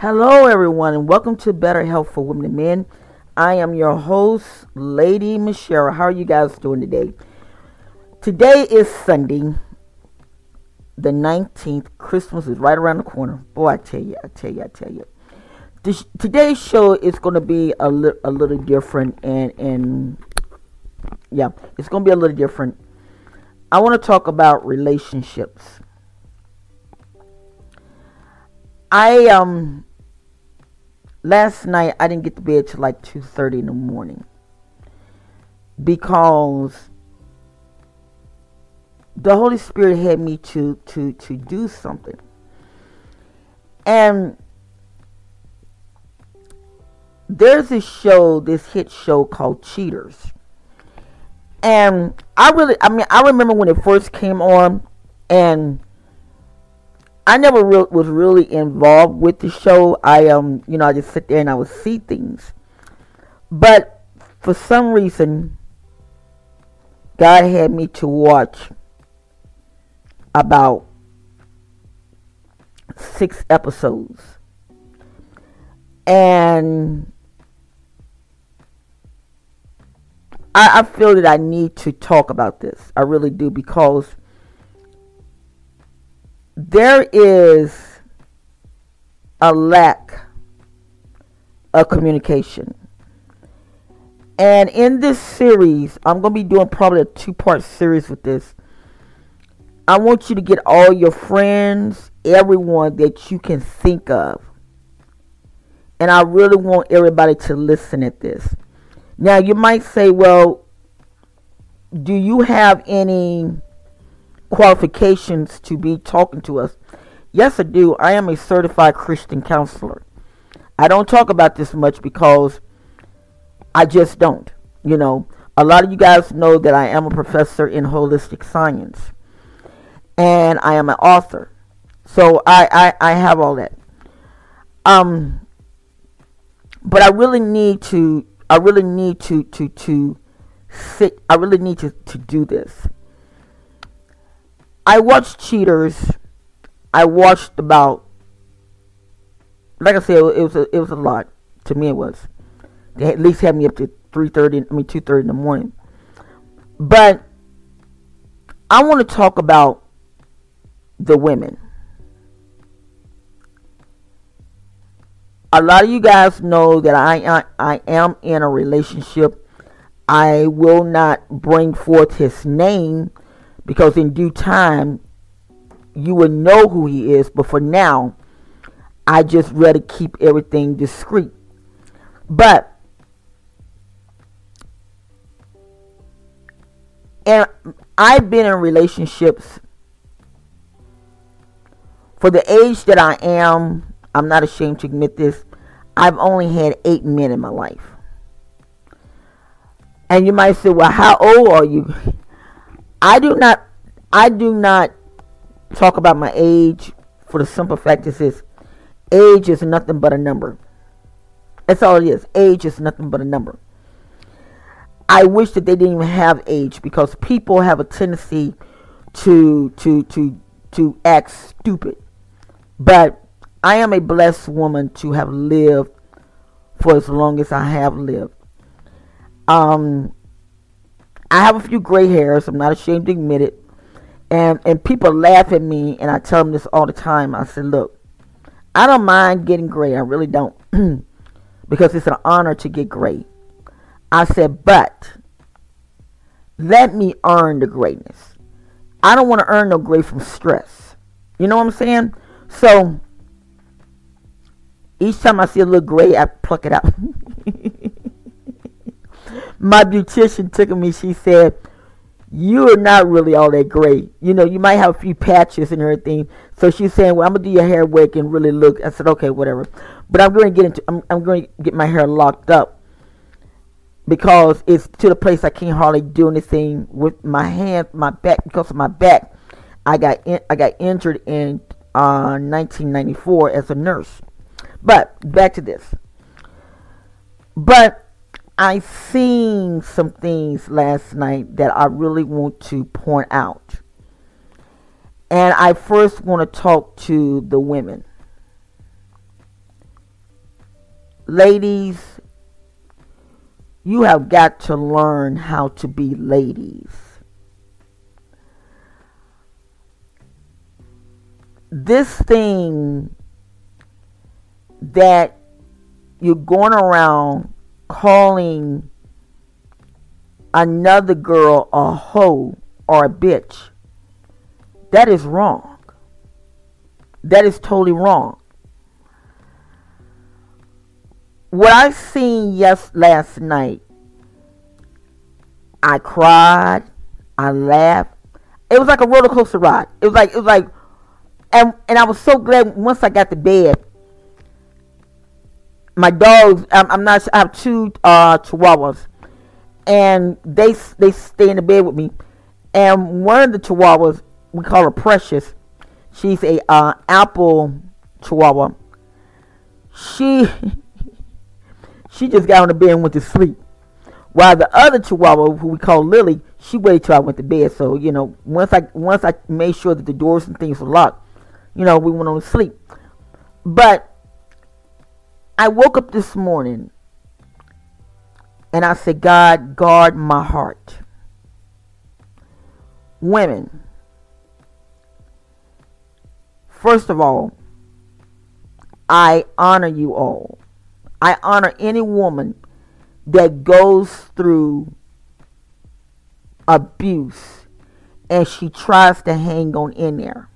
Hello, everyone, and welcome to Better Health for Women and Men. I am your host, Lady Michelle. How are you guys doing today? Today is Sunday, the 19th. Christmas is right around the corner. Boy, I tell you, I tell you, I tell you. This, today's show is going to be a, li- a little different, and, and yeah, it's going to be a little different. I want to talk about relationships. I um last night I didn't get to bed till like two thirty in the morning. Because the Holy Spirit had me to to to do something, and there's this show, this hit show called Cheaters, and I really, I mean, I remember when it first came on, and I never re- was really involved with the show. I um, you know, I just sit there and I would see things, but for some reason, God had me to watch about six episodes, and I, I feel that I need to talk about this. I really do because there is a lack of communication. And in this series, I'm going to be doing probably a two part series with this. I want you to get all your friends, everyone that you can think of. And I really want everybody to listen at this. Now, you might say, well, do you have any qualifications to be talking to us? Yes, I do. I am a certified Christian counselor. I don't talk about this much because I just don't. You know, a lot of you guys know that I am a professor in holistic science and I am an author. So I, I, I have all that. Um, but I really need to I really need to to to sit. I really need to to do this. I watched Cheaters. I watched about, like I said, it was a, it was a lot. To me, it was. They at least had me up to three thirty. I mean, two thirty in the morning. But I want to talk about the women. a lot of you guys know that I, I, I am in a relationship. I will not bring forth his name because in due time you will know who he is. But for now, I just rather keep everything discreet. But and I've been in relationships for the age that I am I'm not ashamed to admit this. I've only had eight men in my life. And you might say, well, how old are you? I do not, I do not talk about my age for the simple fact that this age is nothing but a number. That's all it is. Age is nothing but a number. I wish that they didn't even have age because people have a tendency to to to to act stupid. But I am a blessed woman to have lived for as long as I have lived. Um, I have a few gray hairs. I'm not ashamed to admit it. And and people laugh at me, and I tell them this all the time. I said, look, I don't mind getting gray. I really don't, because it's an honor to get gray. I said, but let me earn the greatness. I don't want to earn no gray from stress. You know what I'm saying? So each time I see a little gray, I pluck it out. My beautician took me, she said, You are not really all that great. You know, you might have a few patches and everything. So she's saying, Well, I'm gonna do your hair wig and really look. I said, Okay, whatever. But I'm going to get into I'm, I'm going to get my hair locked up because it's to the place I can't hardly do anything with my hand, my back because of my back. I got in, I got injured in uh, 1994 as a nurse. But back to this. But I seen some things last night that I really want to point out. And I first want to talk to the women. ladies, you have got to learn how to be ladies. This thing that you're going around calling another girl a hoe or a bitch, that is wrong. That is totally wrong. What I seen yes last night, I cried, I laughed. It was like a roller coaster ride. It was like it was like, and and I was so glad once I got to bed. My dogs, I'm, I'm not. I have two uh, chihuahuas, and they they stay in the bed with me. And one of the chihuahuas, we call her Precious. She's a uh, apple chihuahua. She she just got on the bed and went to sleep. While the other chihuahua, who we call Lily, she waited till I went to bed. So you know, once I once I made sure that the doors and things were locked, you know, we went on to sleep. But I woke up this morning and I said, God, guard my heart. Women, first of all, I honor you all. I honor any woman that goes through abuse and she tries to hang on in there.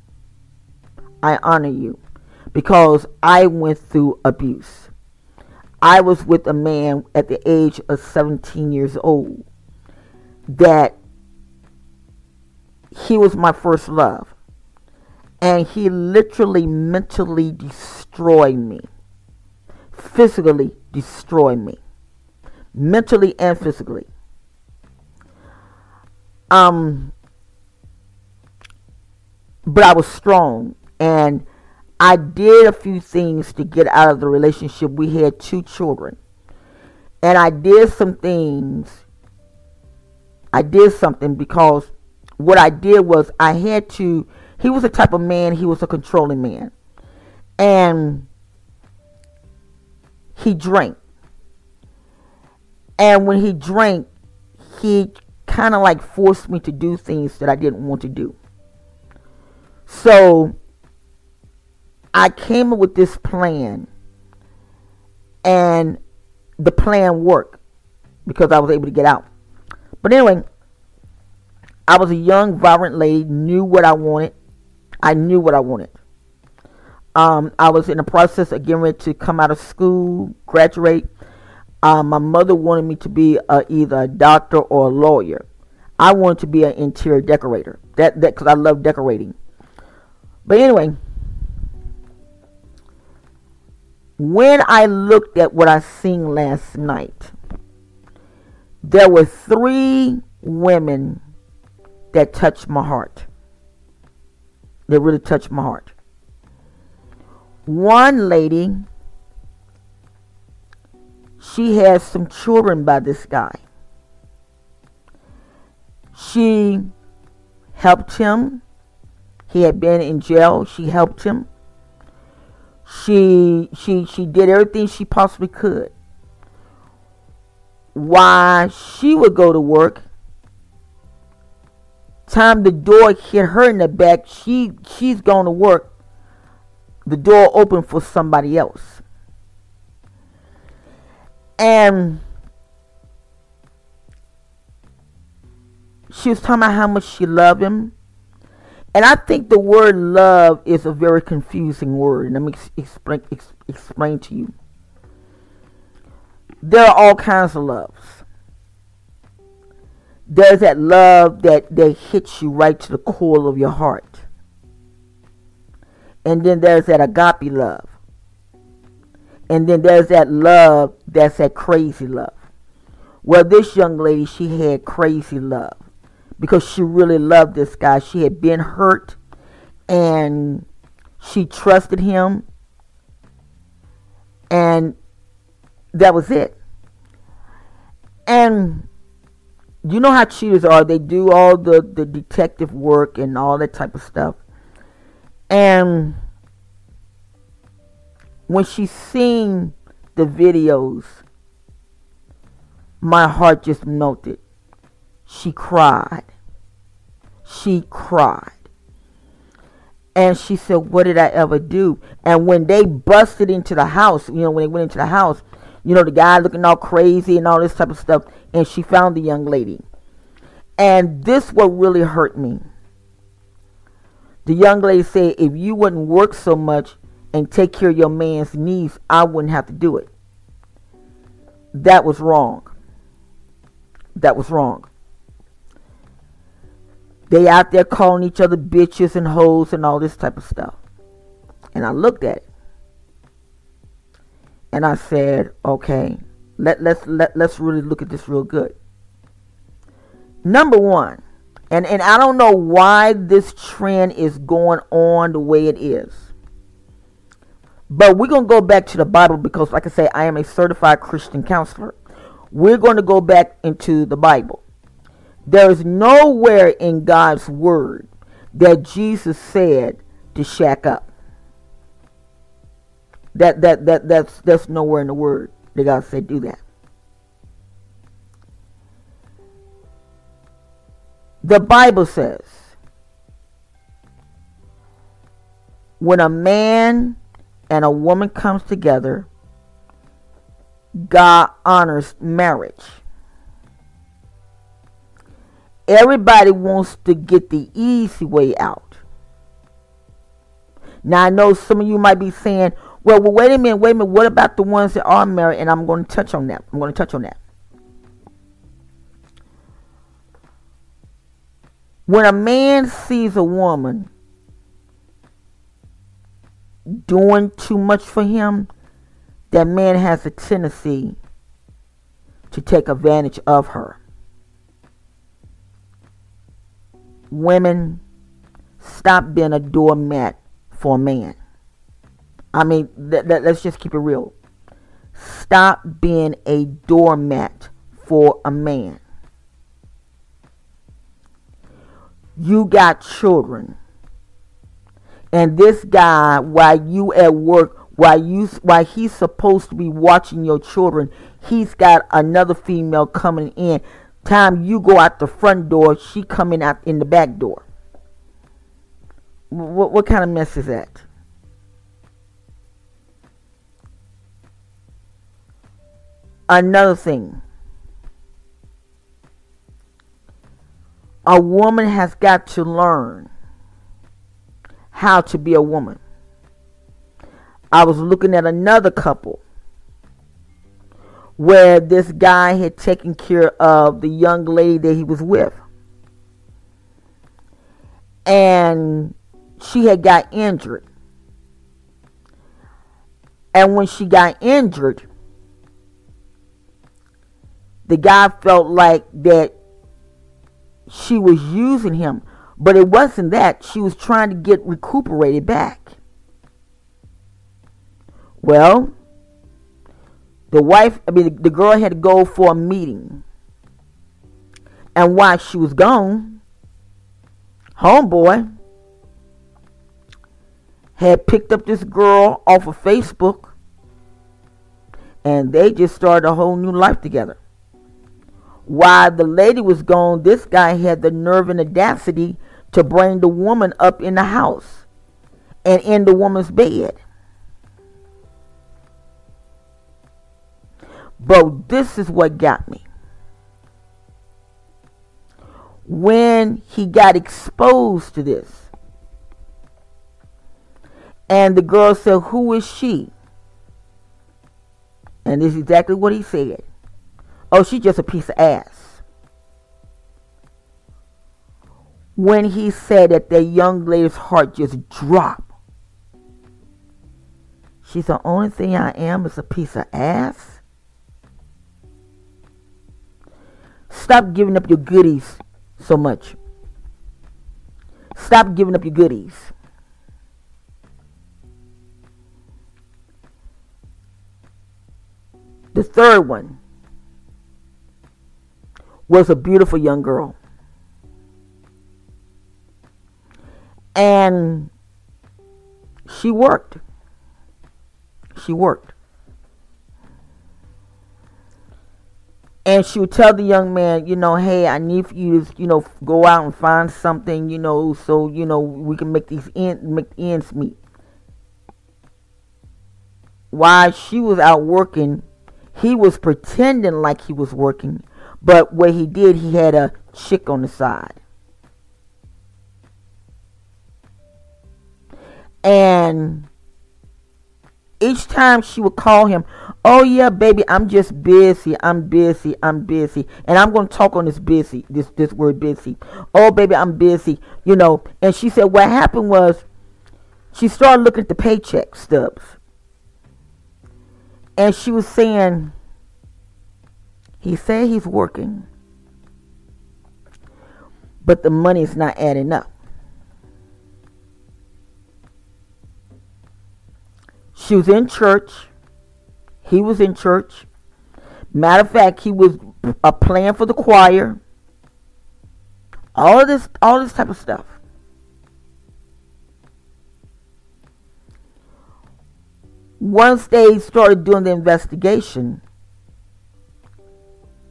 I honor you because I went through abuse. I was with a man at the age of 17 years old that he was my first love. And he literally mentally destroyed me, physically destroyed me, mentally and physically. Um, but I was strong and I did a few things to get out of the relationship. We had two children. And I did some things. I did something because what I did was I had to. He was a type of man, he was a controlling man. And he drank. And when he drank, he kind of like forced me to do things that I didn't want to do. So I came up with this plan, and the plan worked because I was able to get out. But anyway, I was a young, vibrant lady, knew what I wanted. I knew what I wanted. Um, I was in the process of getting ready to come out of school, graduate. Um, my mother wanted me to be a, either a doctor or a lawyer. I wanted to be an interior decorator. That that because I love decorating. But anyway, when I looked at what I seen last night, there were three women that touched my heart. That really touched my heart. One lady, she has some children by this guy. She helped him. He had been in jail. She helped him. She she she did everything she possibly could. Why she would go to work. Time the door hit her in the back, she she's going to work. The door opened for somebody else. And she was talking about how much she loved him and I think the word love is a very confusing word. Let me explain, explain to you. There are all kinds of loves. There's that love that, that hits you right to the core of your heart. And then there's that agape love. And then there's that love that's that crazy love. Well, this young lady, she had crazy love because she really loved this guy. She had been hurt and she trusted him. And that was it. And you know how cheaters are. They do all the, the detective work and all that type of stuff. And when she seen the videos, my heart just melted. She cried. She cried. And she said, What did I ever do? And when they busted into the house, you know, when they went into the house, you know, the guy looking all crazy and all this type of stuff, and she found the young lady. And this what really hurt me. The young lady said, If you wouldn't work so much and take care of your man's needs, I wouldn't have to do it. That was wrong. That was wrong. They out there calling each other bitches and hoes and all this type of stuff. And I looked at it. And I said, okay, let, let's let, let's really look at this real good. Number one, and, and I don't know why this trend is going on the way it is. But we're going to go back to the Bible because, like I say, I am a certified Christian counselor. We're going to go back into the Bible. There is nowhere in God's word that Jesus said to shack up. That that that that's that's nowhere in the word that God said do that. The Bible says when a man and a woman comes together, God honors marriage. Everybody wants to get the easy way out. Now I know some of you might be saying, well, well, wait a minute, wait a minute. What about the ones that are married? And I'm going to touch on that. I'm going to touch on that. When a man sees a woman doing too much for him, that man has a tendency to take advantage of her. Women stop being a doormat for a man. I mean, th- th- let's just keep it real. Stop being a doormat for a man. You got children. And this guy, while you at work, while you while he's supposed to be watching your children, he's got another female coming in time you go out the front door, she coming out in the back door. What, what kind of mess is that? Another thing. A woman has got to learn how to be a woman. I was looking at another couple where this guy had taken care of the young lady that he was with. And she had got injured. And when she got injured, the guy felt like that she was using him. But it wasn't that. She was trying to get recuperated back. Well, the wife, I mean, the girl had to go for a meeting. And while she was gone, homeboy had picked up this girl off of Facebook and they just started a whole new life together. While the lady was gone, this guy had the nerve and audacity to bring the woman up in the house and in the woman's bed. But this is what got me. When he got exposed to this, and the girl said, Who is she? And this is exactly what he said. Oh, she's just a piece of ass. When he said that, the young lady's heart just dropped. She's the only thing I am is a piece of ass. Stop giving up your goodies so much. Stop giving up your goodies. The third one was a beautiful young girl. And she worked. She worked. And she would tell the young man, you know, hey, I need you to, you know, go out and find something, you know, so you know we can make these end, make ends meet. While she was out working, he was pretending like he was working, but what he did, he had a chick on the side. And each time she would call him, Oh yeah, baby, I'm just busy. I'm busy. I'm busy. And I'm to talk on this busy, this this word busy. Oh baby, I'm busy. You know, and she said what happened was she started looking at the paycheck stubs. And she was saying he said he's working, but the money's not adding up. She was in church. He was in church. Matter of fact, he was a plan for the choir. All of this, all this type of stuff. Once they started doing the investigation,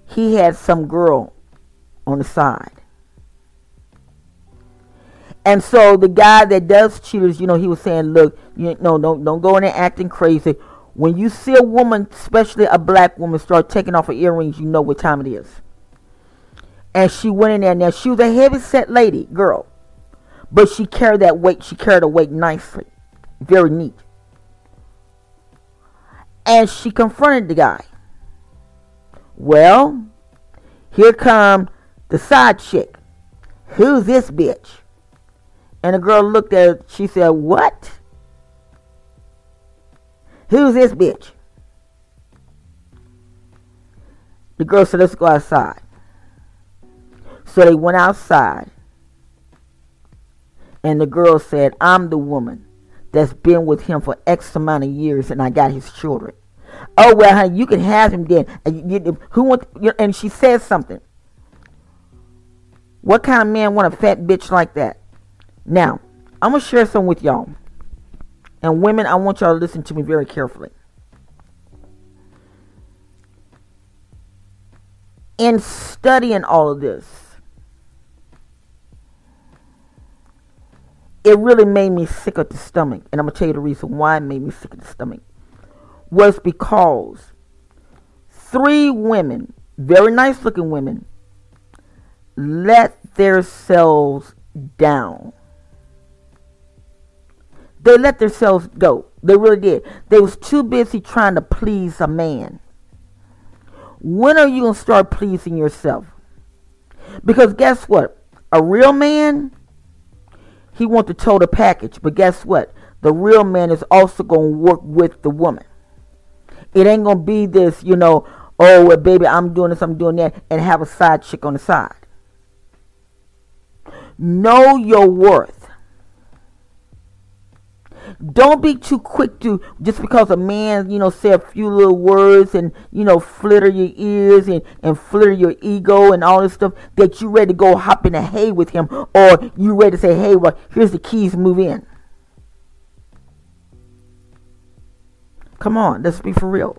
he had some girl on the side. And so the guy that does cheaters, you know, he was saying, look, you know, don't don't go in there acting crazy. When you see a woman, especially a black woman, start taking off her earrings, you know what time it is. And she went in there. Now she was a heavy set lady, girl, but she carried that weight. She carried her weight nicely, very neat. And she confronted the guy. Well, here come the side chick. Who's this bitch? And the girl looked at her. She said, What? Who's this bitch? The girl said, Let's go outside. So they went outside. And the girl said, I'm the woman that's been with him for X amount of years and I got his children. Oh, well, honey, you can have him then. Who want, and she said something. What kind of man want a fat bitch like that? Now, I'm going to share some with y'all. And women, I want y'all to listen to me very carefully. In studying all of this, it really made me sick at the stomach. And I'm going to tell you the reason why it made me sick at the stomach. Was because three women, very nice looking women, let themselves down they let themselves go. They really did. They was too busy trying to please a man. When are you going to start pleasing yourself? Because guess what? A real man, he want the total package. But guess what? The real man is also going to work with the woman. It ain't going to be this, you know, oh, well, baby, I'm doing this, I'm doing that, and have a side chick on the side. Know your worth. Don't be too quick to just because a man, you know, say a few little words and you know flitter your ears and and flitter your ego and all this stuff that you ready to go hop in the hay with him or you ready to say, hey, well, here's the keys, move in. Come on, let's be for real.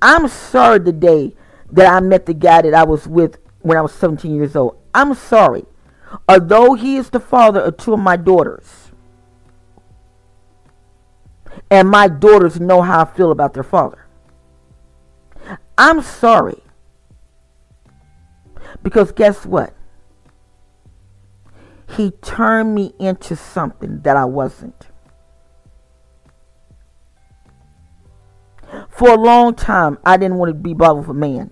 I'm sorry the day that I met the guy that I was with when I was 17 years old. I'm sorry. Although he is the father of two of my daughters, and my daughters know how I feel about their father, I'm sorry. Because guess what? He turned me into something that I wasn't. For a long time, I didn't want to be bothered with a man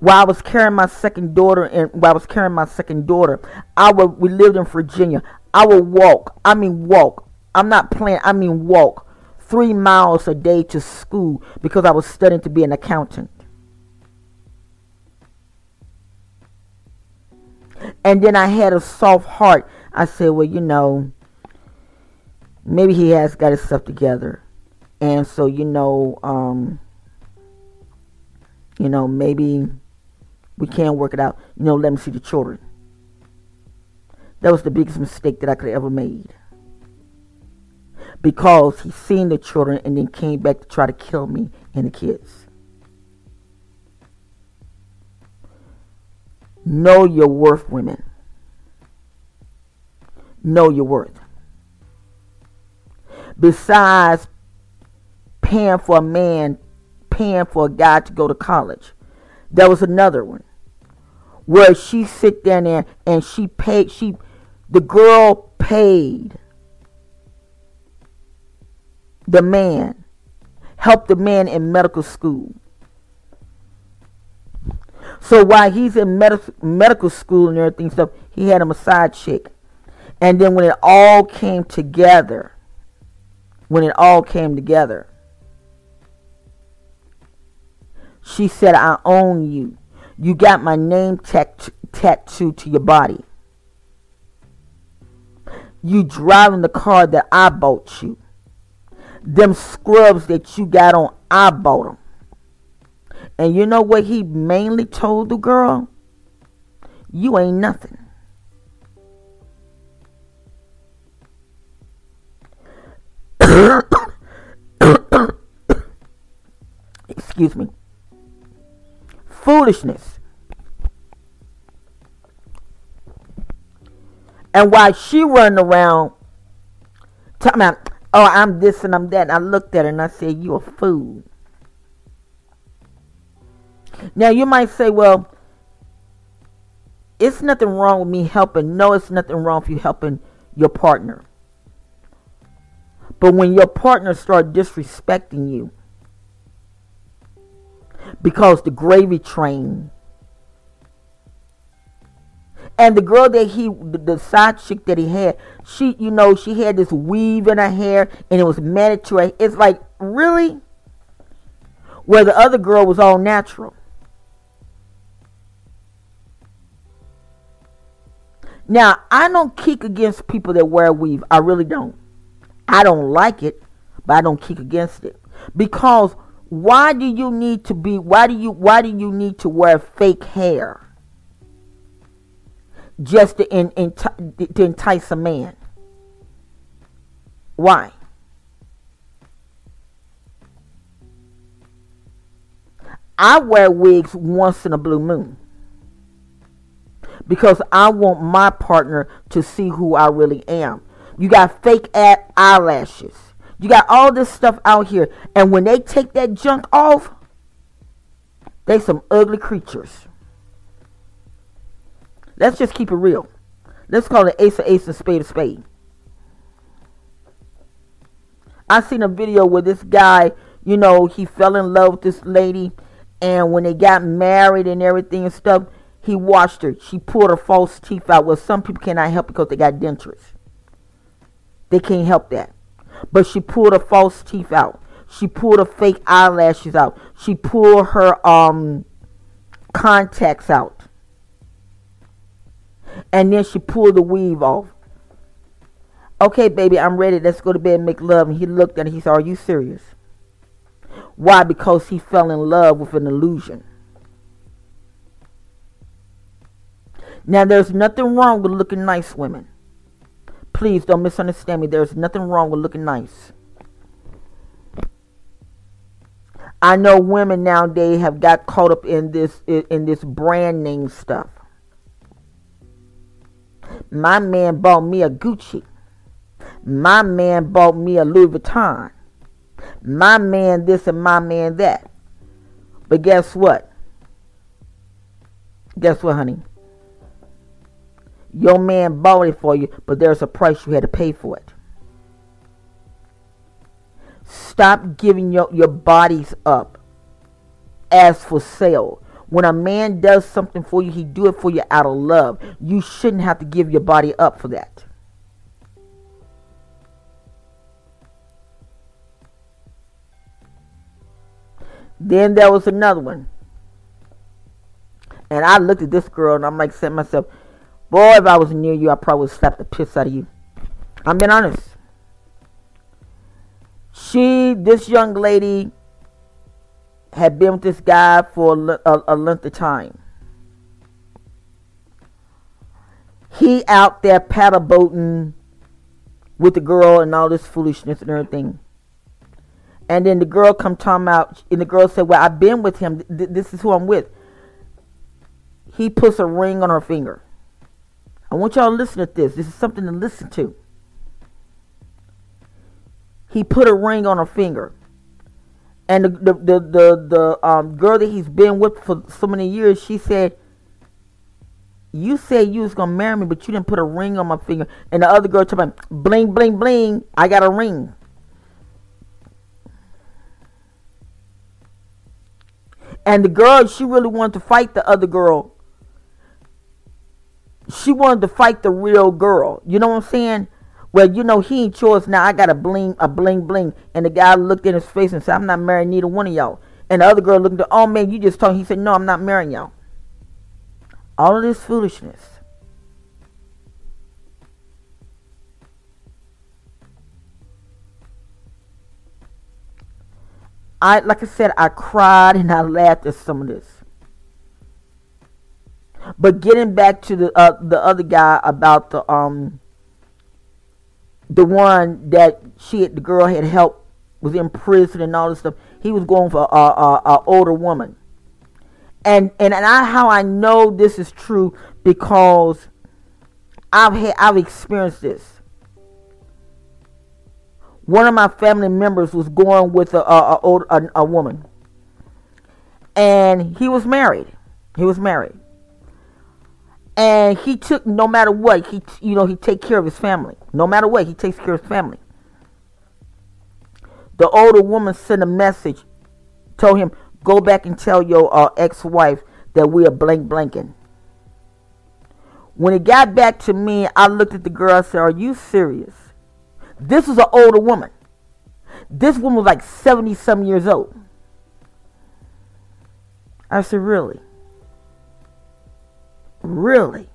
while I was carrying my second daughter and while I was carrying my second daughter, I would we lived in Virginia. I would walk. I mean walk. I'm not playing. I mean walk three miles a day to school because I was studying to be an accountant. And then I had a soft heart. I said, well, you know, maybe he has got his stuff together. And so, you know, um, you know, maybe we can't work it out. You know, let me see the children. That was the biggest mistake that I could ever made. because he seen the children and then came back to try to kill me and the kids. Know your worth, women. Know your worth. Besides paying for a man, paying for a guy to go to college, there was another one where she sit down there and she paid. She, the girl paid the man, helped the man in medical school. So while he's in med- medical school and everything stuff, he had a side chick. And then when it all came together, when it all came together, she said, I own you. You got my name tat- tattooed to your body. You driving the car that I bought you. Them scrubs that you got on, I bought them. And you know what he mainly told the girl? You ain't nothing. Excuse me. Foolishness. And while she running around talking about, oh, I'm this and I'm that, and I looked at her and I said, "You're a fool. Now you might say, well, it's nothing wrong with me helping. No, it's nothing wrong with you helping your partner. But when your partner start disrespecting you because the gravy train and the girl that he the, side chick that he had she you know she had this weave in her hair and it was manicured it's like really where the other girl was all natural Now, I don't kick against people that wear weave. I really don't. I don't like it, but I don't kick against it. Because why do you need to be why do you why do you need to wear fake hair? Just to, in, in, to entice a man. Why? I wear wigs once in a blue moon because I want my partner to see who I really am. You got fake eyelashes. You got all this stuff out here. And when they take that junk off, they some ugly creatures. Let's just keep it real. Let's call it ace of ace and spade of spade. I seen a video where this guy, you know, he fell in love with this lady, and when they got married and everything and stuff, he watched her. She pulled her false teeth out. Well, some people cannot help because they got dentures. They can't help that. But she pulled her false teeth out. She pulled her fake eyelashes out. She pulled her um contacts out. And then she pulled the weave off. Okay, baby, I'm ready. Let's go to bed and make love. And he looked at her. He said, Are you serious? Why? Because he fell in love with an illusion. Now, there's nothing wrong with looking nice, women. Please don't misunderstand me. There's nothing wrong with looking nice. I know women nowadays have got caught up in this in this brand name stuff. My man bought me a Gucci. My man bought me a Louis Vuitton. My man this and my man that. But guess what? Guess what, honey? Your man bought it for you, but there's a price you had to pay for it. Stop giving your, your bodies up as for sale. When a man does something for you, he do it for you out of love. You shouldn't have to give your body up for that. Then there was another one. And I looked at this girl and I'm like saying myself, Boy, if I was near you, I probably would slap the piss out of you. I'm being honest. She, this young lady, had been with this guy for a, a length of time. He out there paddle boating, with the girl and all this foolishness and everything. And then the girl come talking out, and the girl said, "Well, I've been with him. Th- this is who I'm with." He puts a ring on her finger. I want y'all to listen to this. This is something to listen to. He put a ring on her finger, and the the the the, the um, girl that he's been with for so many years, she said, "You said you was gonna marry me, but you didn't put a ring on my finger." And the other girl told me, "Bling bling bling, I got a ring." And the girl, she really wanted to fight the other girl. She wanted to fight the real girl. You know what I'm saying? Well, you know, he ain't yours now. I got a bling, a bling, bling. And the guy looked in his face and said, I'm not marrying neither one of y'all. And the other girl looked at, oh man, you just told. He said, no, I'm not marrying y'all. All of this foolishness. I like I said, I cried and I laughed at some of this. But getting back to the uh, the other guy about the um the one that she the girl had helped was in prison and all this stuff. He was going for a, a, a older woman, and and and I how I know this is true because I've had I've experienced this one of my family members was going with a a, a, a, a woman, and he was married. He was married, and he took no matter what he you know he take care of his family. No matter what he takes care of his family. The older woman sent a message, told him go back and tell your uh, ex-wife that we are blank blanking. When it got back to me, I looked at the girl. I said, "Are you serious?" This was an older woman. This woman was like 70 some years old. I said, Really? Really?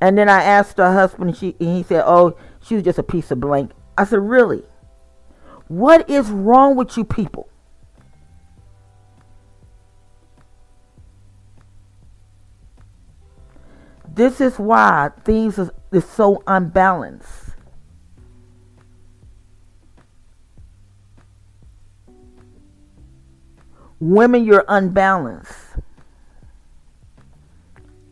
And then I asked her husband, and, she, and he said, Oh, she was just a piece of blank. I said, Really? What is wrong with you people? This is why things is, is so unbalanced. Women, you're unbalanced.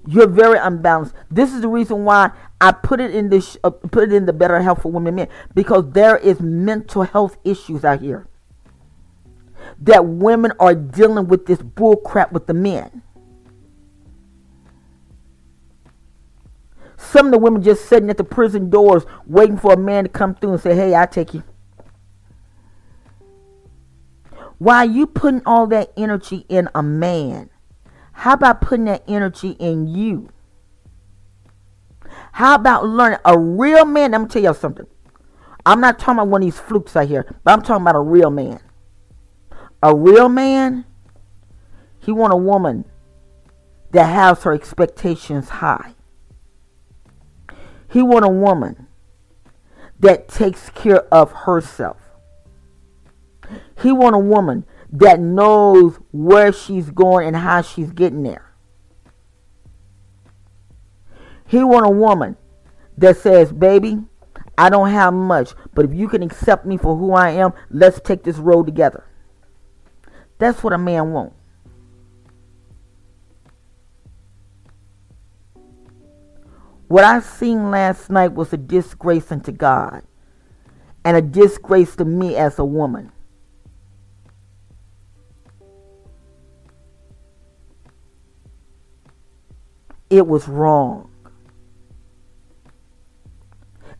You're very unbalanced. This is the reason why I put it in this, uh, put it in the better health for women men because there is mental health issues out here that women are dealing with this bull crap with the men. Some of the women just sitting at the prison doors waiting for a man to come through and say, Hey, i take you. Why are you putting all that energy in a man? How about putting that energy in you? How about learning a real man? I'm gonna tell y'all something. I'm not talking about one of these flukes out here, but I'm talking about a real man. A real man, he want a woman that has her expectations high. He want a woman that takes care of herself. He want a woman that knows where she's going and how she's getting there. He want a woman that says, "Baby, I don't have much, but if you can accept me for who I am, let's take this road together." That's what a man wants. What I seen last night was a disgrace unto God and a disgrace to me as a woman. It was wrong.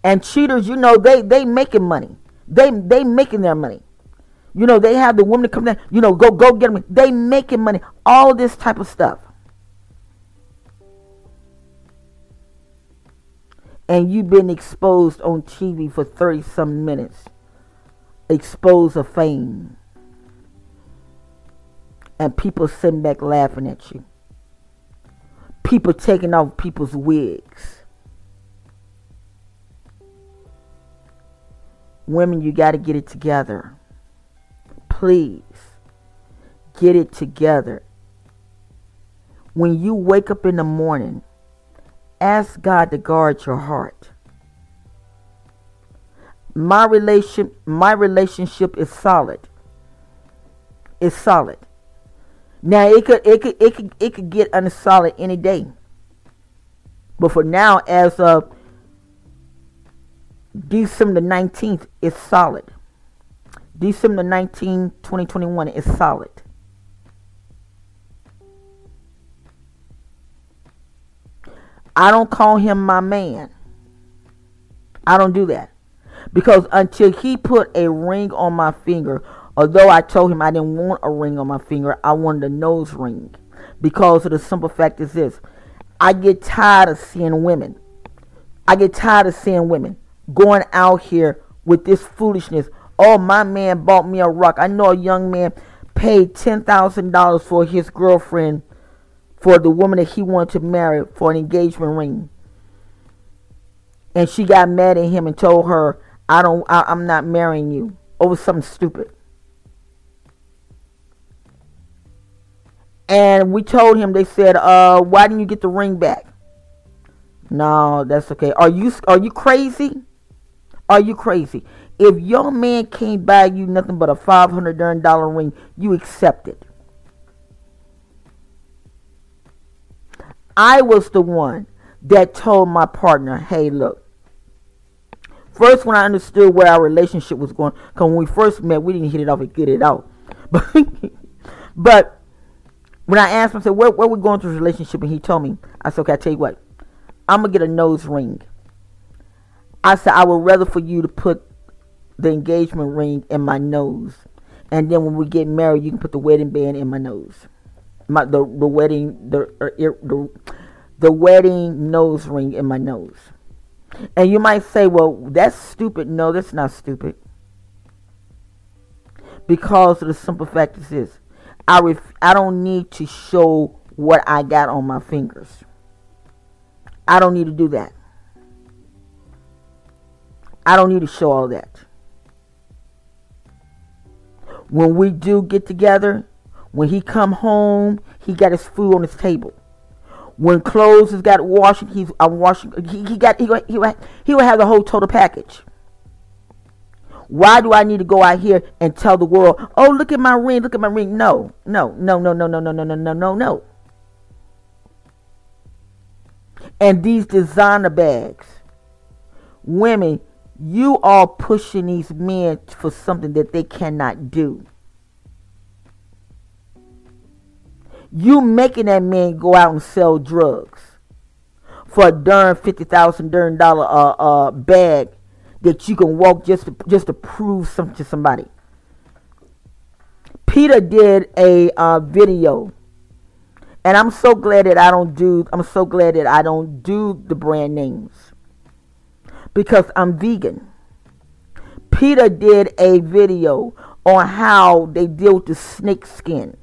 And cheaters, you know, they they making money. They they making their money. You know, they have the woman come down, you know, go go get them. They making money. All this type of stuff. and you've been exposed on TV for 30 some minutes, exposed of fame, and people sitting back laughing at you, people taking off people's wigs. Women, you got to get it together. Please get it together. When you wake up in the morning, Ask God to guard your heart. My relation my relationship is solid. It's solid. Now it could it could it could it could get unsolid any day. But for now, as of December 19th, it's solid. December 19, 2021 is solid. I don't call him my man. I don't do that. Because until he put a ring on my finger, although I told him I didn't want a ring on my finger, I wanted a nose ring. Because of the simple fact is this I get tired of seeing women. I get tired of seeing women going out here with this foolishness. Oh, my man bought me a rock. I know a young man paid $10,000 for his girlfriend for the woman that he wanted to marry for an engagement ring. And she got mad at him and told her, I don't I, I'm not marrying you over something stupid. And we told him, they said, uh, why didn't you get the ring back? No, that's okay. Are you are you crazy? Are you crazy? If your man can't buy you nothing but a five hundred dollar ring, you accept it. I was the one that told my partner, hey, look. First, when I understood where our relationship was going, because when we first met, we didn't hit it off and get it out. But, but when I asked him, I said, where, where we going through this relationship? And he told me, I said, okay, I tell you what, I'm going to get a nose ring. I said, I would rather for you to put the engagement ring in my nose. And then when we get married, you can put the wedding band in my nose my the the wedding the uh, the the wedding nose ring in my nose. And you might say, "Well, that's stupid." No, that's not stupid. Because of the simple fact is this: I ref- I don't need to show what I got on my fingers. I don't need to do that. I don't need to show all that. When we do get together, when he come home, he got his food on his table. When clothes has got washing, he's uh, I'm washing. He, he got he he he will have the whole total package. Why do I need to go out here and tell the world, "Oh, look at my ring, look at my ring"? No, no, no, no, no, no, no, no, no, no, no, no. And these designer bags, women, you are pushing these men for something that they cannot do. You making that man go out and sell drugs for a darn fifty thousand darn dollar uh, uh, bag that you can walk just to, just to prove something to somebody. Peter did a uh, video, and I'm so glad that I don't do. I'm so glad that I don't do the brand names because I'm vegan. Peter did a video on how they deal with the snake skins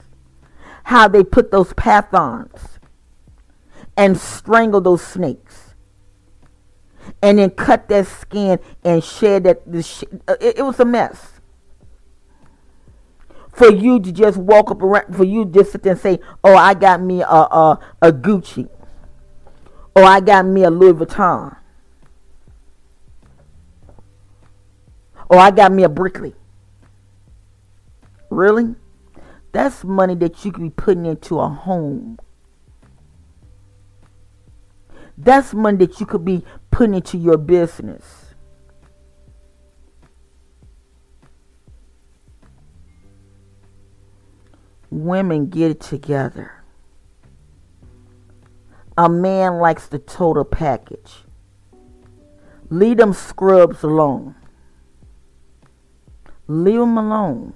how they put those pythons and strangle those snakes and then cut that skin and shed that uh, it, it was a mess. For you to just walk up around for you just sit there and say oh i got me a, a, a gucci. Or i got me a louis vuitton. Or i got me a brickley. Really? That's money that you could be putting into a home. That's money that you could be putting into your business. Women get it together. A man likes the total package. Leave them scrubs alone. Leave them alone.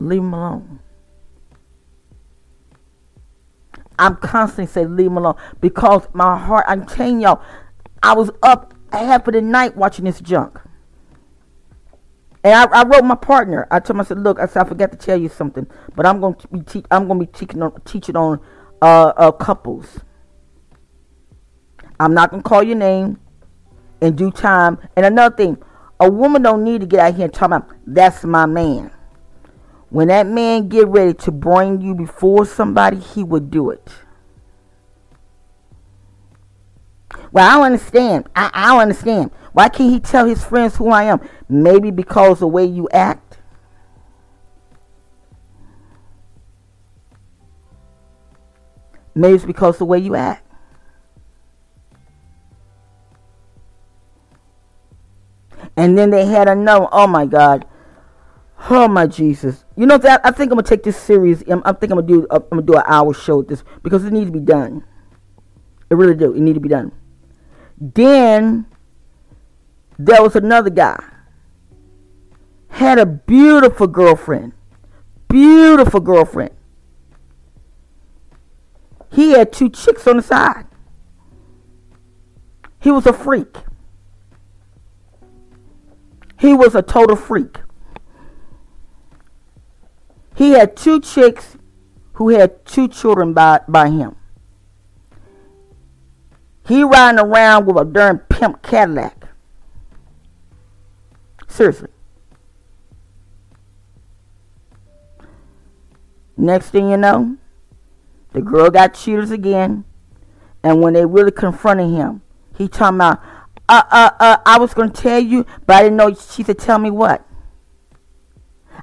leave them alone. I'm constantly saying leave him alone because my heart, I'm telling y'all, I was up half of the night watching this junk. And I, I wrote my partner. I told him, I said, look, I said, I forgot to tell you something, but I'm going to be te- I'm going to be teaching on, teaching on uh, uh, couples. I'm not going to call your name in due time. And another thing, a woman don't need to get out here and talk about, that's my man. When that man get ready to bring you before somebody, he would do it. Well, I don't understand. I, I don't understand. Why can't he tell his friends who I am? Maybe because the way you act. Maybe it's because the way you act. And then they had another. Oh my God. Oh my Jesus! You know that I think I'm gonna take this series. I'm, I think I'm gonna do. Uh, I'm gonna do an hour show with this because it needs to be done. It really do. It need to be done. Then there was another guy. Had a beautiful girlfriend. Beautiful girlfriend. He had two chicks on the side. He was a freak. He was a total freak. He had two chicks who had two children by, by him. He riding around with a darn pimp Cadillac. Seriously. Next thing you know, the girl got cheaters again. And when they really confronted him, he talking about, uh, uh, uh, I was going to tell you, but I didn't know. She said, tell me what?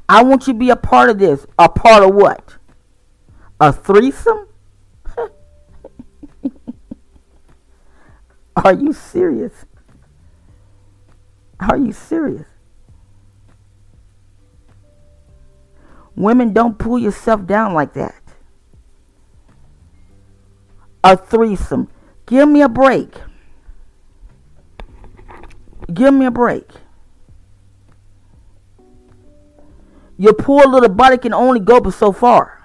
I want you to be a part of this. A part of what? A threesome? Are you serious? Are you serious? Women, don't pull yourself down like that. A threesome. Give me a break. Give me a break. Your poor little body can only go but so far.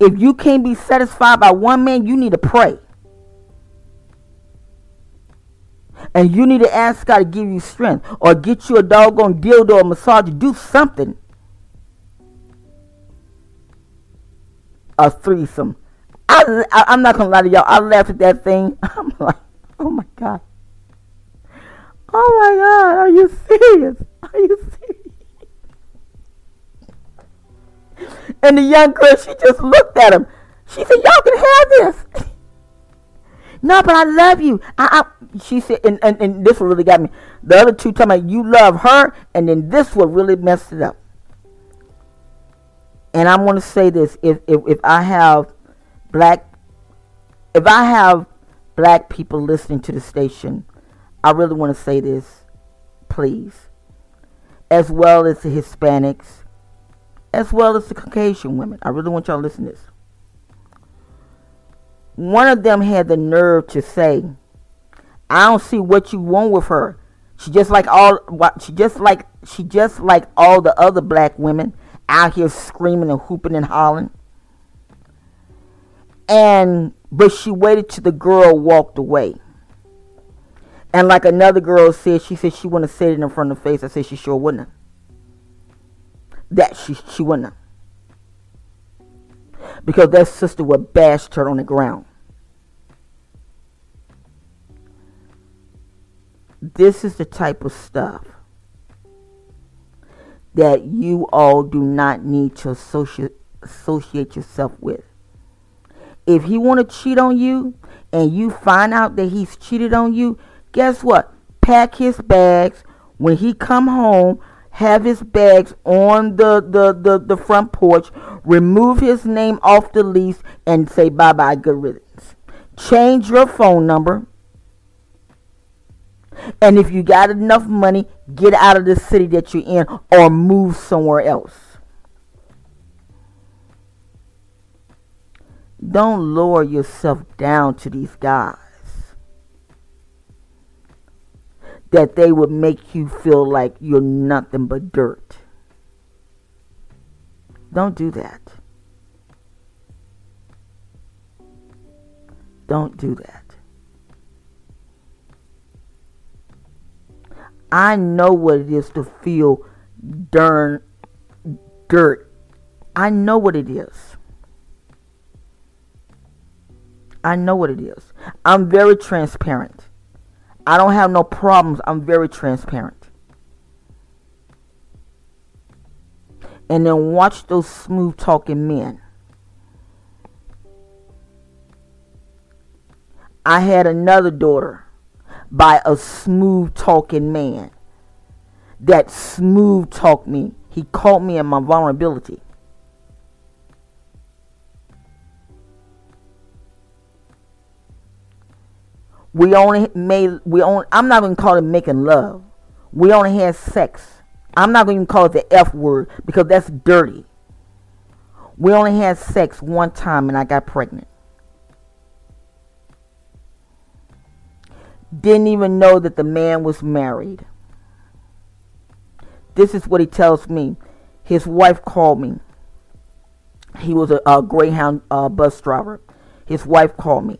If you can't be satisfied by one man, you need to pray. And you need to ask God to give you strength or get you a doggone dildo or massage. Do something. A threesome. I, I, am not going to lie to y'all. I laughed at that thing. I'm like, oh my God. Oh my God. Are you serious? Are you serious? And the young girl, she just looked at him. She said, Y'all can have this. no, but I love you. I, I she said, and, and, and this one really got me. The other two talking about you love her, and then this one really messed it up. And I'm gonna say this: if if, if I have black, if I have black people listening to the station, I really want to say this, please as well as the Hispanics, as well as the Caucasian women. I really want y'all to listen to this. One of them had the nerve to say, I don't see what you want with her. She just like all she just like she just like all the other black women out here screaming and hooping and hollering. And but she waited till the girl walked away. And like another girl said, she said she wouldn't have said it in front of the face. I said she sure wouldn't have. That she she wouldn't have. Because that sister would bash her on the ground. This is the type of stuff that you all do not need to associate associate yourself with. If he want to cheat on you and you find out that he's cheated on you, guess what? Pack his bags. When he come home, have his bags on the, the, the, the front porch, remove his name off the lease, and say bye bye, good riddance. Change your phone number. And if you got enough money, get out of the city that you're in or move somewhere else. Don't lower yourself down to these guys. That they would make you feel like you're nothing but dirt. Don't do that. Don't do that. I know what it is to feel darn dirt. I know what it is. I know what it is. I'm very transparent. I don't have no problems. I'm very transparent. and then watch those smooth talking men. I had another daughter by a smooth talking man that smooth talked me. He caught me in my vulnerability. We only made we only I'm not gonna call it making love. We only had sex. I'm not gonna even call it the F word because that's dirty. We only had sex one time and I got pregnant. Didn't even know that the man was married. This is what he tells me. His wife called me. He was a, a Greyhound uh, bus driver. His wife called me.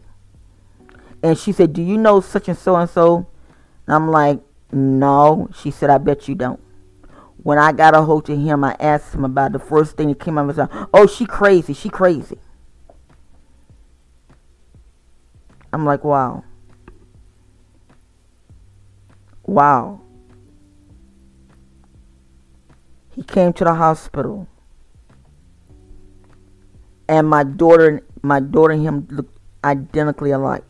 And she said, Do you know such and so and so? I'm like, No. She said, I bet you don't. When I got a hold of him, I asked him about the first thing that came out of his mouth. Oh, she crazy. She crazy. I'm like, wow. Wow. He came to the hospital. And my daughter my daughter and him looked identically alike.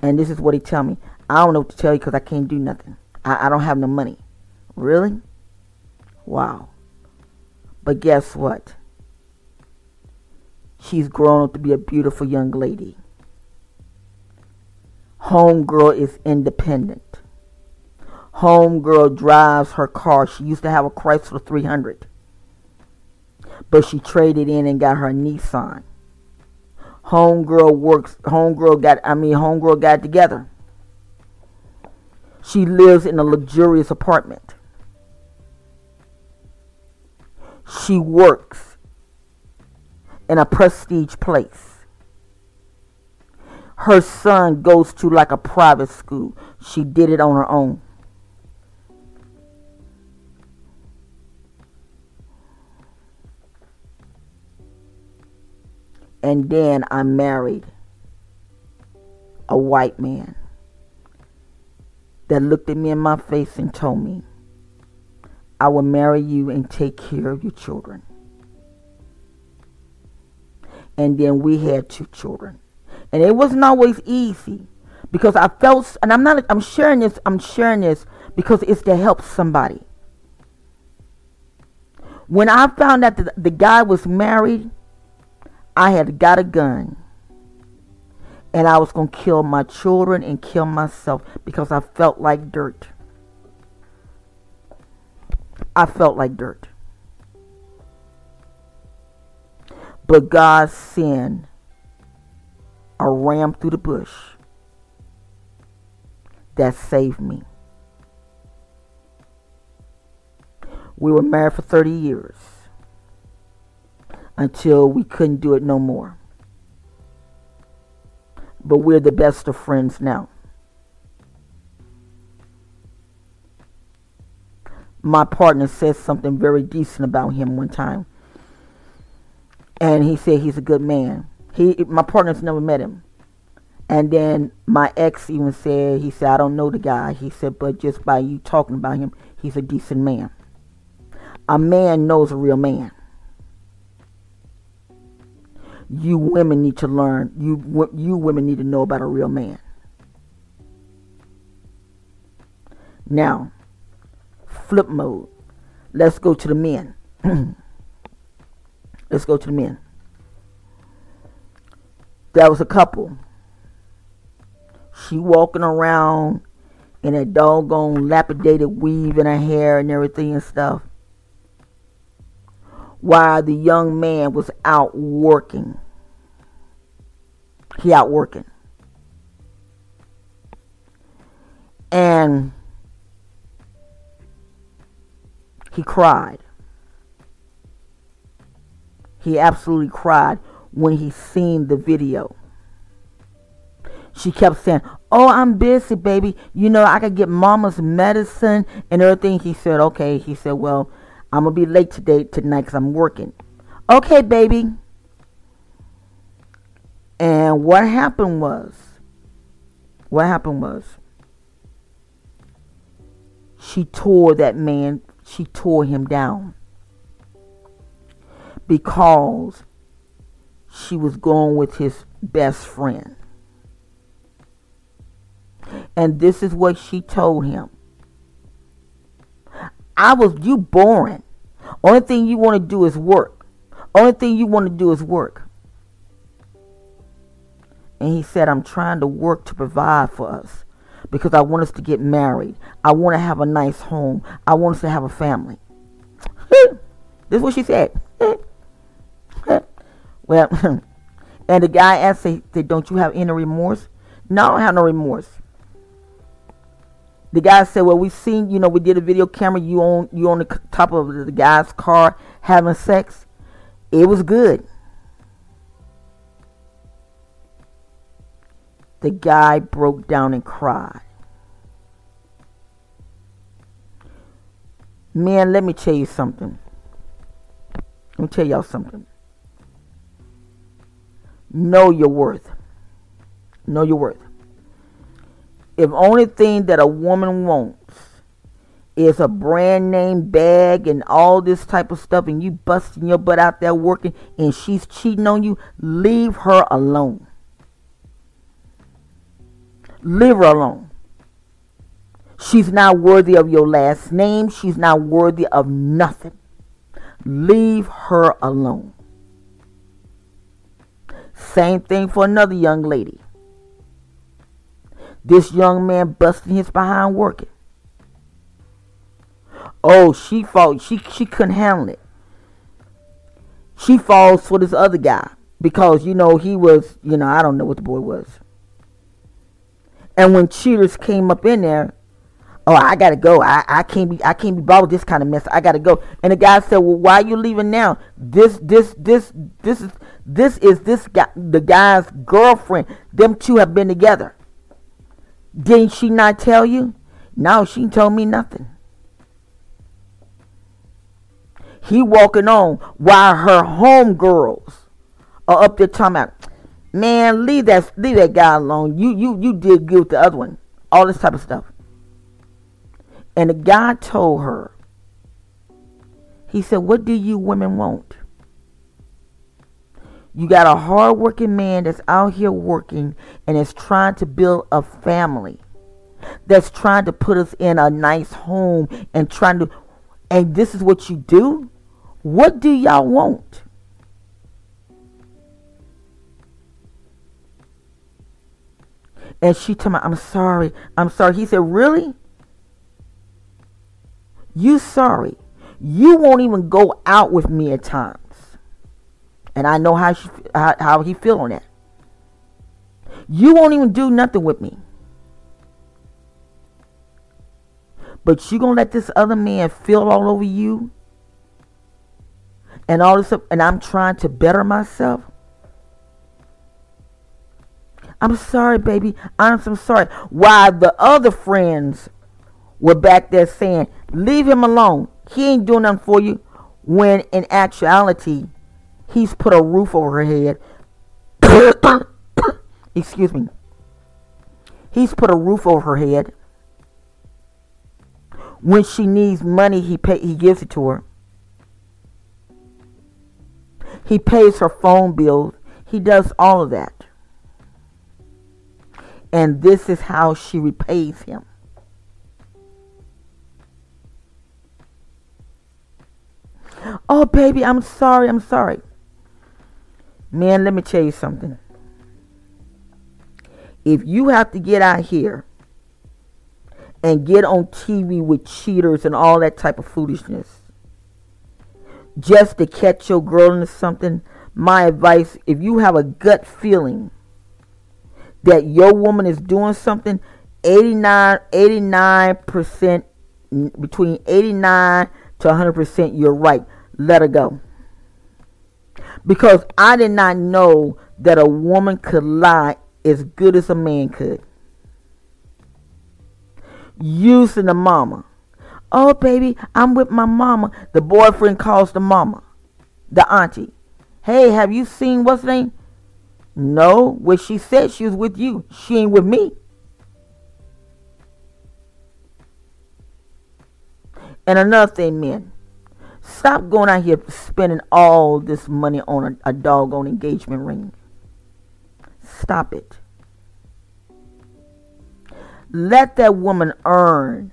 And this is what he tell me. I don't know what to tell you because I can't do nothing. I, I don't have no money. Really? Wow. But guess what? She's grown up to be a beautiful young lady. Homegirl is independent. Homegirl drives her car. She used to have a Chrysler 300. But she traded in and got her Nissan. Homegirl works, homegirl got, I mean, homegirl got together. She lives in a luxurious apartment. She works in a prestige place. Her son goes to like a private school. She did it on her own. And then I married a white man that looked at me in my face and told me, I will marry you and take care of your children. And then we had two children. And it wasn't always easy because I felt and I'm not I'm sharing this I'm sharing this because it's to help somebody. When I found out that the guy was married, I had got a gun and I was going to kill my children and kill myself because I felt like dirt. I felt like dirt. But God sent a ram through the bush that saved me. We were married for 30 years until we couldn't do it no more but we're the best of friends now. My partner said something very decent about him one time. And he said he's a good man. He my partner's never met him. And then my ex even said, he said, I don't know the guy. He said, but just by you talking about him, he's a decent man. A man knows a real man you women need to learn. You you women need to know about a real man. Now, flip mode. Let's go to the men. Let's go to the men. That was a couple. She walking around in a doggone lapidated weave in her hair and everything and stuff while the young man was out working. He out working. And he cried. He absolutely cried when he seen the video. She kept saying, Oh, I'm busy, baby. You know, I could get mama's medicine and everything. He said, Okay. He said, Well, I'm gonna be late today tonight because I'm working. Okay, baby. And what happened was, what happened was, she tore that man. she tore him down because she was going with his best friend. And this is what she told him. I was you boring. Only thing you want to do is work. Only thing you want to do is work. And he said, I'm trying to work to provide for us because I want us to get married. I want to have a nice home. I want us to have a family. this is what she said. well, and the guy asked, say, Don't you have any remorse? No, I don't have no remorse. The guy said, "Well, we've seen, you know, we did a video camera. You on, you on the top of the guy's car having sex. It was good." The guy broke down and cried. Man, let me tell you something. Let me tell y'all something. Know your worth. Know your worth. If only thing that a woman wants is a brand name bag and all this type of stuff, and you busting your butt out there working, and she's cheating on you, leave her alone. Leave her alone. She's not worthy of your last name. She's not worthy of nothing. Leave her alone. Same thing for another young lady. This young man busting his behind working. Oh, she fought. She she couldn't handle it. She falls for this other guy because you know he was. You know I don't know what the boy was. And when cheaters came up in there, oh, I gotta go. I, I can't be I can't be bothered with this kind of mess. I gotta go. And the guy said, well, why are you leaving now? This this this this is this is this guy the guy's girlfriend. Them two have been together. Didn't she not tell you? No, she told me nothing. He walking on while her homegirls are up there talking about Man, leave that leave that guy alone. You you you did good with the other one. All this type of stuff. And the guy told her, he said, What do you women want? You got a hardworking man that's out here working and is trying to build a family. That's trying to put us in a nice home and trying to and this is what you do? What do y'all want? And she told me, I'm sorry. I'm sorry. He said, Really? You sorry. You won't even go out with me at times. And I know how she how, how he feel on that. You won't even do nothing with me. But you gonna let this other man feel all over you and all this and I'm trying to better myself. I'm sorry, baby. I'm so sorry. While the other friends were back there saying, Leave him alone. He ain't doing nothing for you. When in actuality, he's put a roof over her head. Excuse me. He's put a roof over her head. When she needs money, he pay, he gives it to her. He pays her phone bills. He does all of that. And this is how she repays him. Oh, baby, I'm sorry. I'm sorry. Man, let me tell you something. If you have to get out here and get on TV with cheaters and all that type of foolishness just to catch your girl into something, my advice if you have a gut feeling that your woman is doing something 89 89% between 89 to 100% you're right let her go because i did not know that a woman could lie as good as a man could. Using the mama. Oh baby i'm with my mama. The boyfriend calls the mama. The auntie. Hey have you seen what's name? No, what she said she was with you. She ain't with me. And another thing, men, stop going out here spending all this money on a, a doggone engagement ring. Stop it. Let that woman earn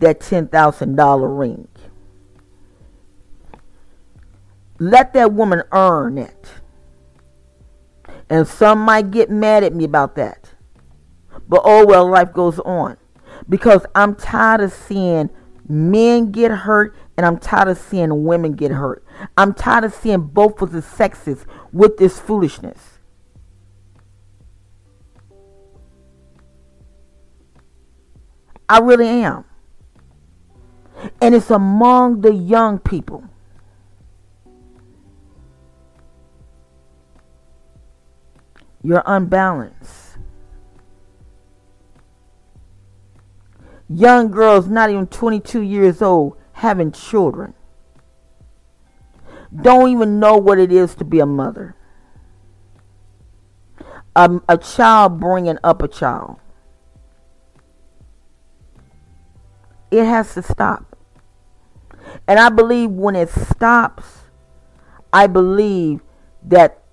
that $10,000 ring. Let that woman earn it. And some might get mad at me about that. But oh well, life goes on. Because I'm tired of seeing men get hurt and I'm tired of seeing women get hurt. I'm tired of seeing both of the sexes with this foolishness. I really am. And it's among the young people. You're unbalanced. young girls not even 22 years old having children. Don't even know what it is to be a mother. A, a child bringing up a child. It has to stop. And i believe when it stops i believe that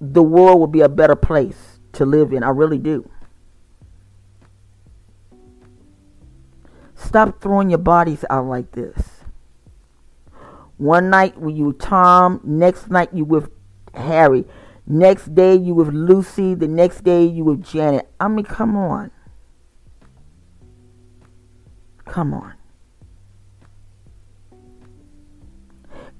the world will be a better place to live in. I really do Stop throwing your bodies out like this. One night you with Tom, next night you with Harry, next day you with Lucy, the next day you with Janet. I mean, come on. Come on.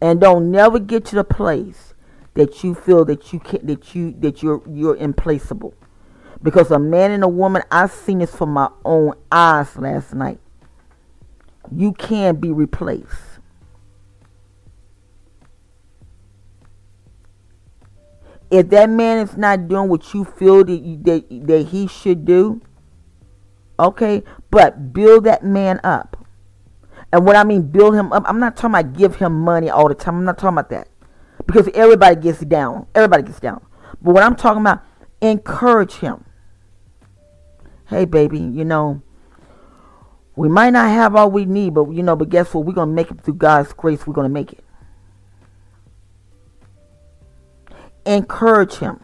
And don't never get to the place that you feel that you can that you that you're you're implaceable. Because a man and a woman, I seen this from my own eyes last night you can be replaced. If that man is not doing what you feel that, that, that he should do, okay, but build that man up. And what I mean build him up, I'm not talking about give him money all the time. I'm not talking about that. Because everybody gets down. Everybody gets down. But what I'm talking about, encourage him. Hey, baby, you know, we might not have all we need, but you know, but guess what? We're gonna make it through God's grace. We're gonna make it. Encourage him.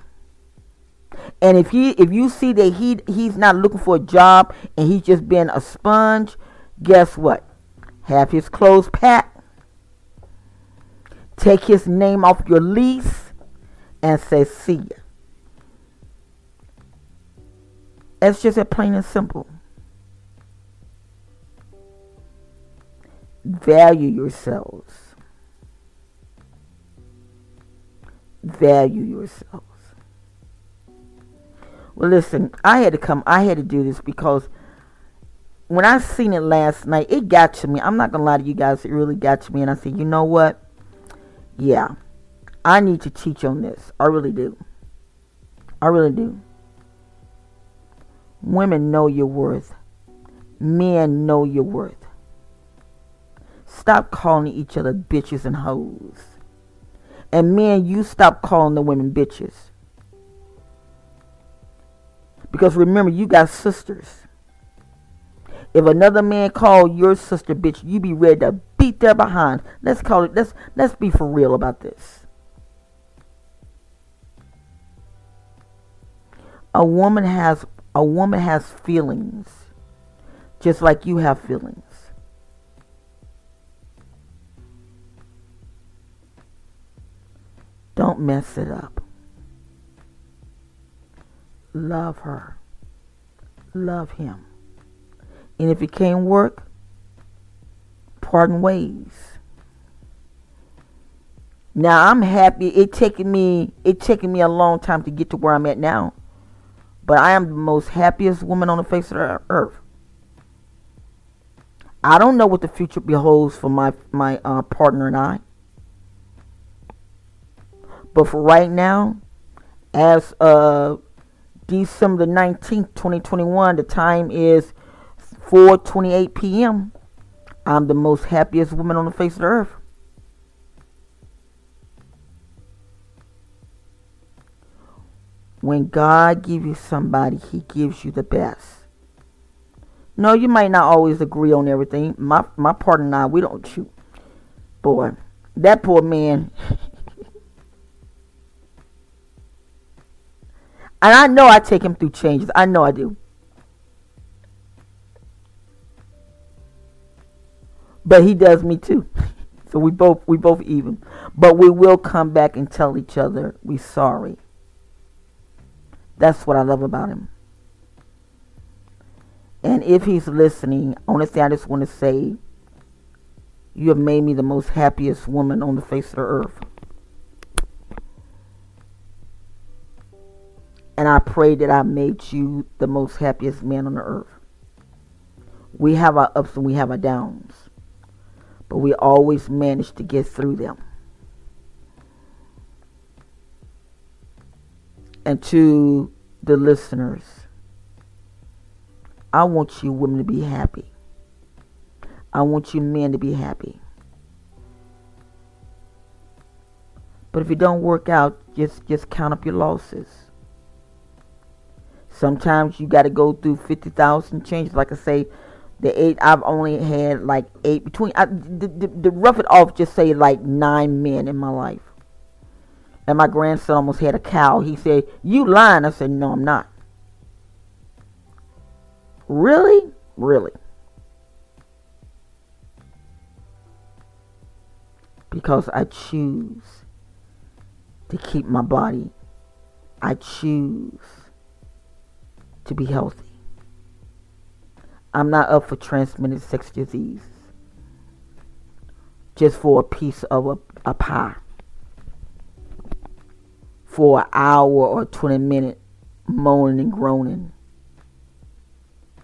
And if he if you see that he he's not looking for a job and he's just being a sponge, guess what? Have his clothes packed. Take his name off your lease and say see ya. It's just that plain and simple. Value yourselves. Value yourselves. Well, listen, I had to come, I had to do this because when I seen it last night, it got to me. I'm not going to lie to you guys, it really got to me. And I said, you know what? Yeah, I need to teach on this. I really do. I really do. Women know your worth. Men know your worth. Stop calling each other bitches and hoes. And men, you stop calling the women bitches. Because remember, you got sisters. If another man call your sister bitch, you be ready to beat their behind. Let's call it. Let's let's be for real about this. A woman has a woman has feelings, just like you have feelings. Don't mess it up. Love her. Love him. And if it can't work, pardon ways. Now I'm happy. It taken me it taken me a long time to get to where I'm at now. But I am the most happiest woman on the face of the earth. I don't know what the future beholds for my my uh, partner and I. But for right now, as of December the 19th, 2021, the time is 4:28 p.m. I'm the most happiest woman on the face of the earth. When God gives you somebody, he gives you the best. No, you might not always agree on everything. My my partner and I, we don't shoot. Boy, that poor man. and I know I take him through changes. I know I do. But he does me too. So we both we both even. But we will come back and tell each other we sorry. That's what I love about him. And if he's listening, honestly, I just want to say, you have made me the most happiest woman on the face of the earth. I pray that I made you the most happiest man on the earth. We have our ups and we have our downs, but we always manage to get through them. And to the listeners, I want you women to be happy. I want you men to be happy. But if it don't work out, just just count up your losses. Sometimes you got to go through fifty thousand changes. Like I say, the eight I've only had like eight between. I, the, the, the rough it off, just say like nine men in my life. And my grandson almost had a cow. He said, "You lying?" I said, "No, I'm not." Really? Really? Because I choose to keep my body. I choose to be healthy. I'm not up for transmitted sex disease just for a piece of a, a pie for an hour or 20 minute moaning and groaning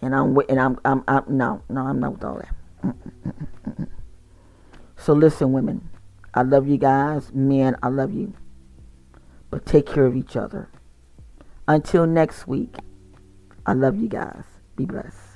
and I'm and I'm I'm, I'm no no I'm not with all that. So listen, women, I love you guys. Men, I love you. But take care of each other. Until next week, I love you guys. Be blessed.